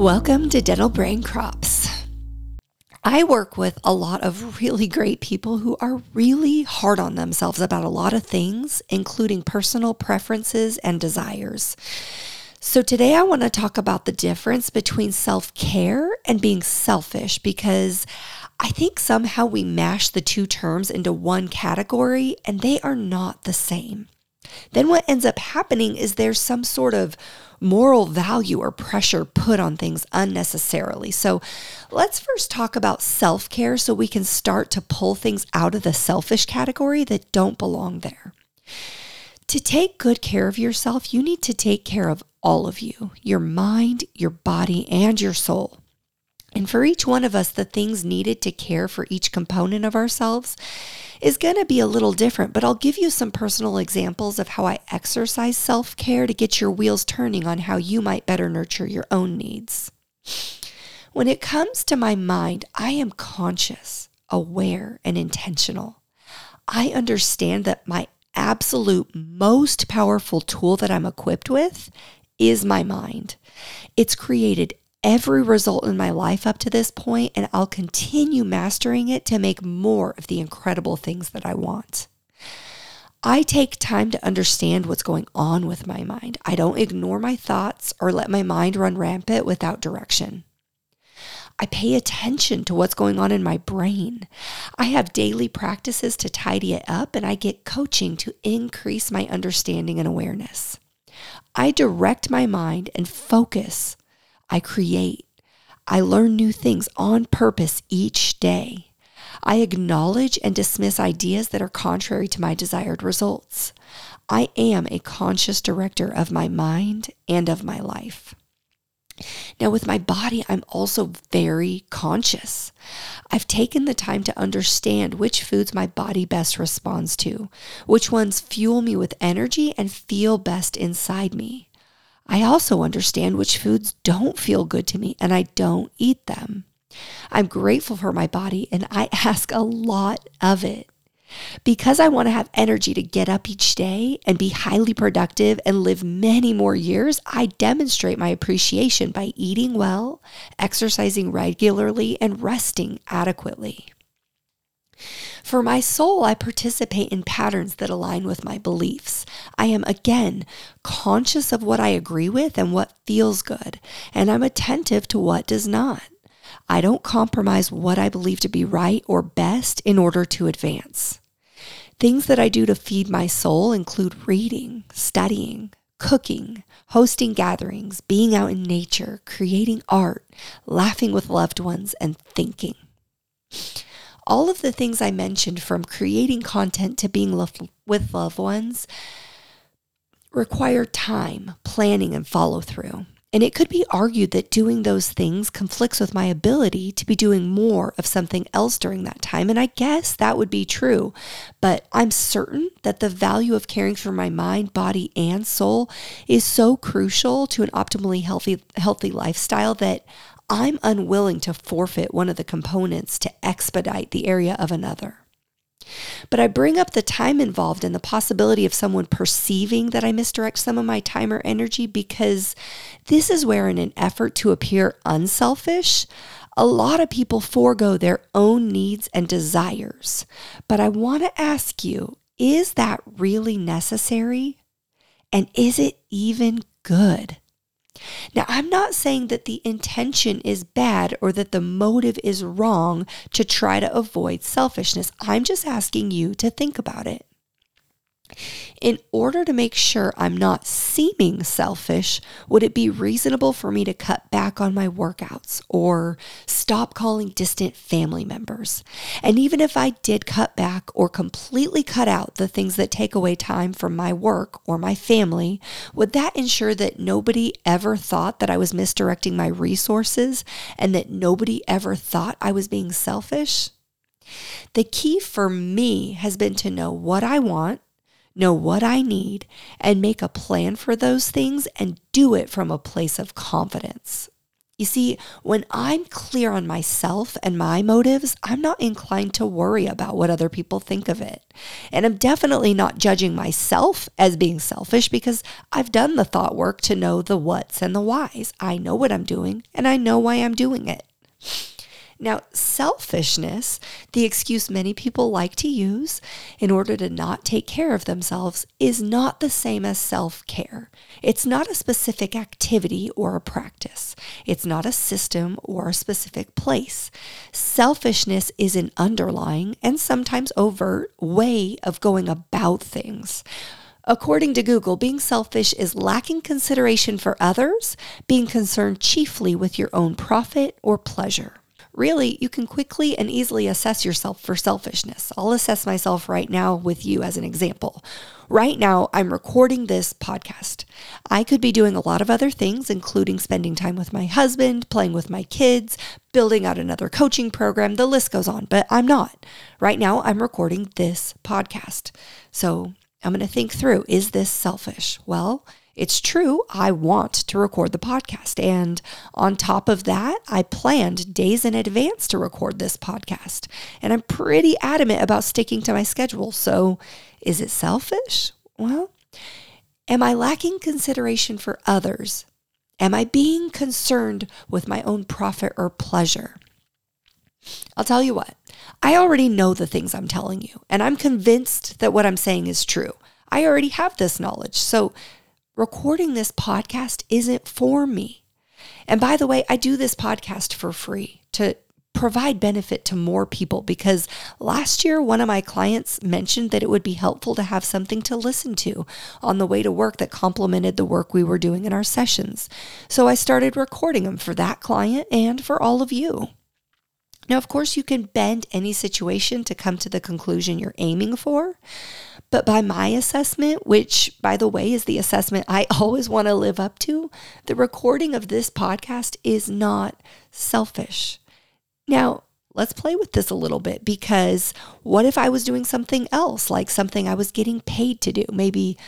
Welcome to Dental Brain Crops. I work with a lot of really great people who are really hard on themselves about a lot of things, including personal preferences and desires. So, today I want to talk about the difference between self care and being selfish because I think somehow we mash the two terms into one category and they are not the same. Then, what ends up happening is there's some sort of moral value or pressure put on things unnecessarily. So let's first talk about self care so we can start to pull things out of the selfish category that don't belong there. To take good care of yourself, you need to take care of all of you your mind, your body, and your soul. And for each one of us, the things needed to care for each component of ourselves is going to be a little different, but I'll give you some personal examples of how I exercise self care to get your wheels turning on how you might better nurture your own needs. When it comes to my mind, I am conscious, aware, and intentional. I understand that my absolute most powerful tool that I'm equipped with is my mind. It's created every result in my life up to this point, and I'll continue mastering it to make more of the incredible things that I want. I take time to understand what's going on with my mind. I don't ignore my thoughts or let my mind run rampant without direction. I pay attention to what's going on in my brain. I have daily practices to tidy it up, and I get coaching to increase my understanding and awareness. I direct my mind and focus I create. I learn new things on purpose each day. I acknowledge and dismiss ideas that are contrary to my desired results. I am a conscious director of my mind and of my life. Now, with my body, I'm also very conscious. I've taken the time to understand which foods my body best responds to, which ones fuel me with energy and feel best inside me. I also understand which foods don't feel good to me and I don't eat them. I'm grateful for my body and I ask a lot of it. Because I want to have energy to get up each day and be highly productive and live many more years, I demonstrate my appreciation by eating well, exercising regularly, and resting adequately. For my soul, I participate in patterns that align with my beliefs. I am again conscious of what I agree with and what feels good, and I'm attentive to what does not. I don't compromise what I believe to be right or best in order to advance. Things that I do to feed my soul include reading, studying, cooking, hosting gatherings, being out in nature, creating art, laughing with loved ones, and thinking all of the things I mentioned from creating content to being with loved ones require time, planning, and follow through. And it could be argued that doing those things conflicts with my ability to be doing more of something else during that time. And I guess that would be true. But I'm certain that the value of caring for my mind, body, and soul is so crucial to an optimally healthy, healthy lifestyle that I'm unwilling to forfeit one of the components to expedite the area of another. But I bring up the time involved and the possibility of someone perceiving that I misdirect some of my time or energy because this is where, in an effort to appear unselfish, a lot of people forego their own needs and desires. But I want to ask you is that really necessary? And is it even good? Now, I'm not saying that the intention is bad or that the motive is wrong to try to avoid selfishness. I'm just asking you to think about it. In order to make sure I'm not seeming selfish, would it be reasonable for me to cut back on my workouts or stop calling distant family members? And even if I did cut back or completely cut out the things that take away time from my work or my family, would that ensure that nobody ever thought that I was misdirecting my resources and that nobody ever thought I was being selfish? The key for me has been to know what I want know what I need, and make a plan for those things and do it from a place of confidence. You see, when I'm clear on myself and my motives, I'm not inclined to worry about what other people think of it. And I'm definitely not judging myself as being selfish because I've done the thought work to know the what's and the whys. I know what I'm doing and I know why I'm doing it. Now, selfishness, the excuse many people like to use in order to not take care of themselves, is not the same as self care. It's not a specific activity or a practice, it's not a system or a specific place. Selfishness is an underlying and sometimes overt way of going about things. According to Google, being selfish is lacking consideration for others, being concerned chiefly with your own profit or pleasure. Really, you can quickly and easily assess yourself for selfishness. I'll assess myself right now with you as an example. Right now, I'm recording this podcast. I could be doing a lot of other things, including spending time with my husband, playing with my kids, building out another coaching program. The list goes on, but I'm not. Right now, I'm recording this podcast. So I'm going to think through is this selfish? Well, it's true, I want to record the podcast. And on top of that, I planned days in advance to record this podcast. And I'm pretty adamant about sticking to my schedule. So is it selfish? Well, am I lacking consideration for others? Am I being concerned with my own profit or pleasure? I'll tell you what, I already know the things I'm telling you, and I'm convinced that what I'm saying is true. I already have this knowledge. So recording this podcast isn't for me. And by the way, I do this podcast for free to provide benefit to more people because last year one of my clients mentioned that it would be helpful to have something to listen to on the way to work that complemented the work we were doing in our sessions. So I started recording them for that client and for all of you. Now, of course, you can bend any situation to come to the conclusion you're aiming for, but by my assessment, which by the way is the assessment I always want to live up to, the recording of this podcast is not selfish. Now, let's play with this a little bit because what if I was doing something else, like something I was getting paid to do? Maybe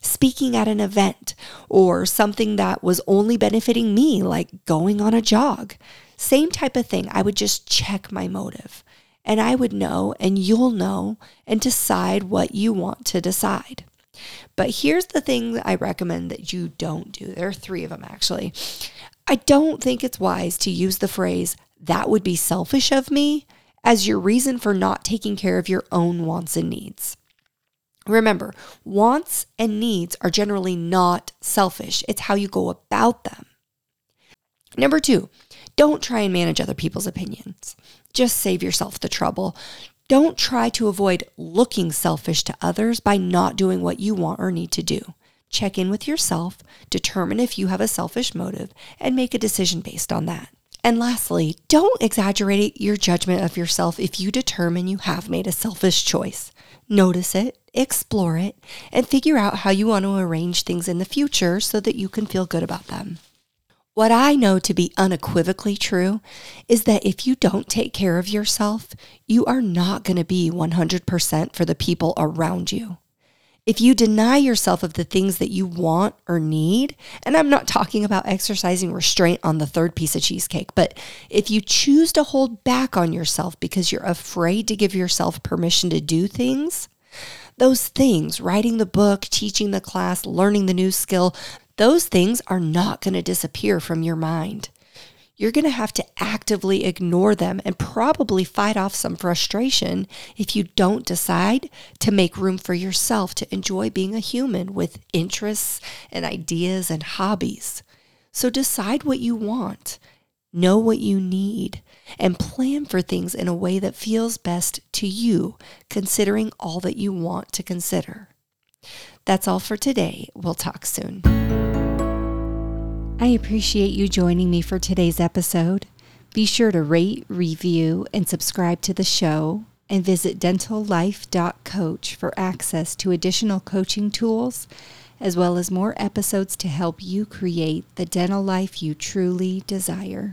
speaking at an event or something that was only benefiting me, like going on a jog. Same type of thing. I would just check my motive and I would know, and you'll know, and decide what you want to decide. But here's the thing I recommend that you don't do. There are three of them actually. I don't think it's wise to use the phrase, that would be selfish of me, as your reason for not taking care of your own wants and needs. Remember, wants and needs are generally not selfish, it's how you go about them. Number two, don't try and manage other people's opinions. Just save yourself the trouble. Don't try to avoid looking selfish to others by not doing what you want or need to do. Check in with yourself, determine if you have a selfish motive, and make a decision based on that. And lastly, don't exaggerate your judgment of yourself if you determine you have made a selfish choice. Notice it, explore it, and figure out how you want to arrange things in the future so that you can feel good about them. What I know to be unequivocally true is that if you don't take care of yourself, you are not going to be 100% for the people around you. If you deny yourself of the things that you want or need, and I'm not talking about exercising restraint on the third piece of cheesecake, but if you choose to hold back on yourself because you're afraid to give yourself permission to do things, those things, writing the book, teaching the class, learning the new skill, those things are not going to disappear from your mind. You're going to have to actively ignore them and probably fight off some frustration if you don't decide to make room for yourself to enjoy being a human with interests and ideas and hobbies. So decide what you want, know what you need, and plan for things in a way that feels best to you, considering all that you want to consider. That's all for today. We'll talk soon. I appreciate you joining me for today's episode. Be sure to rate, review, and subscribe to the show, and visit dentallife.coach for access to additional coaching tools, as well as more episodes to help you create the dental life you truly desire.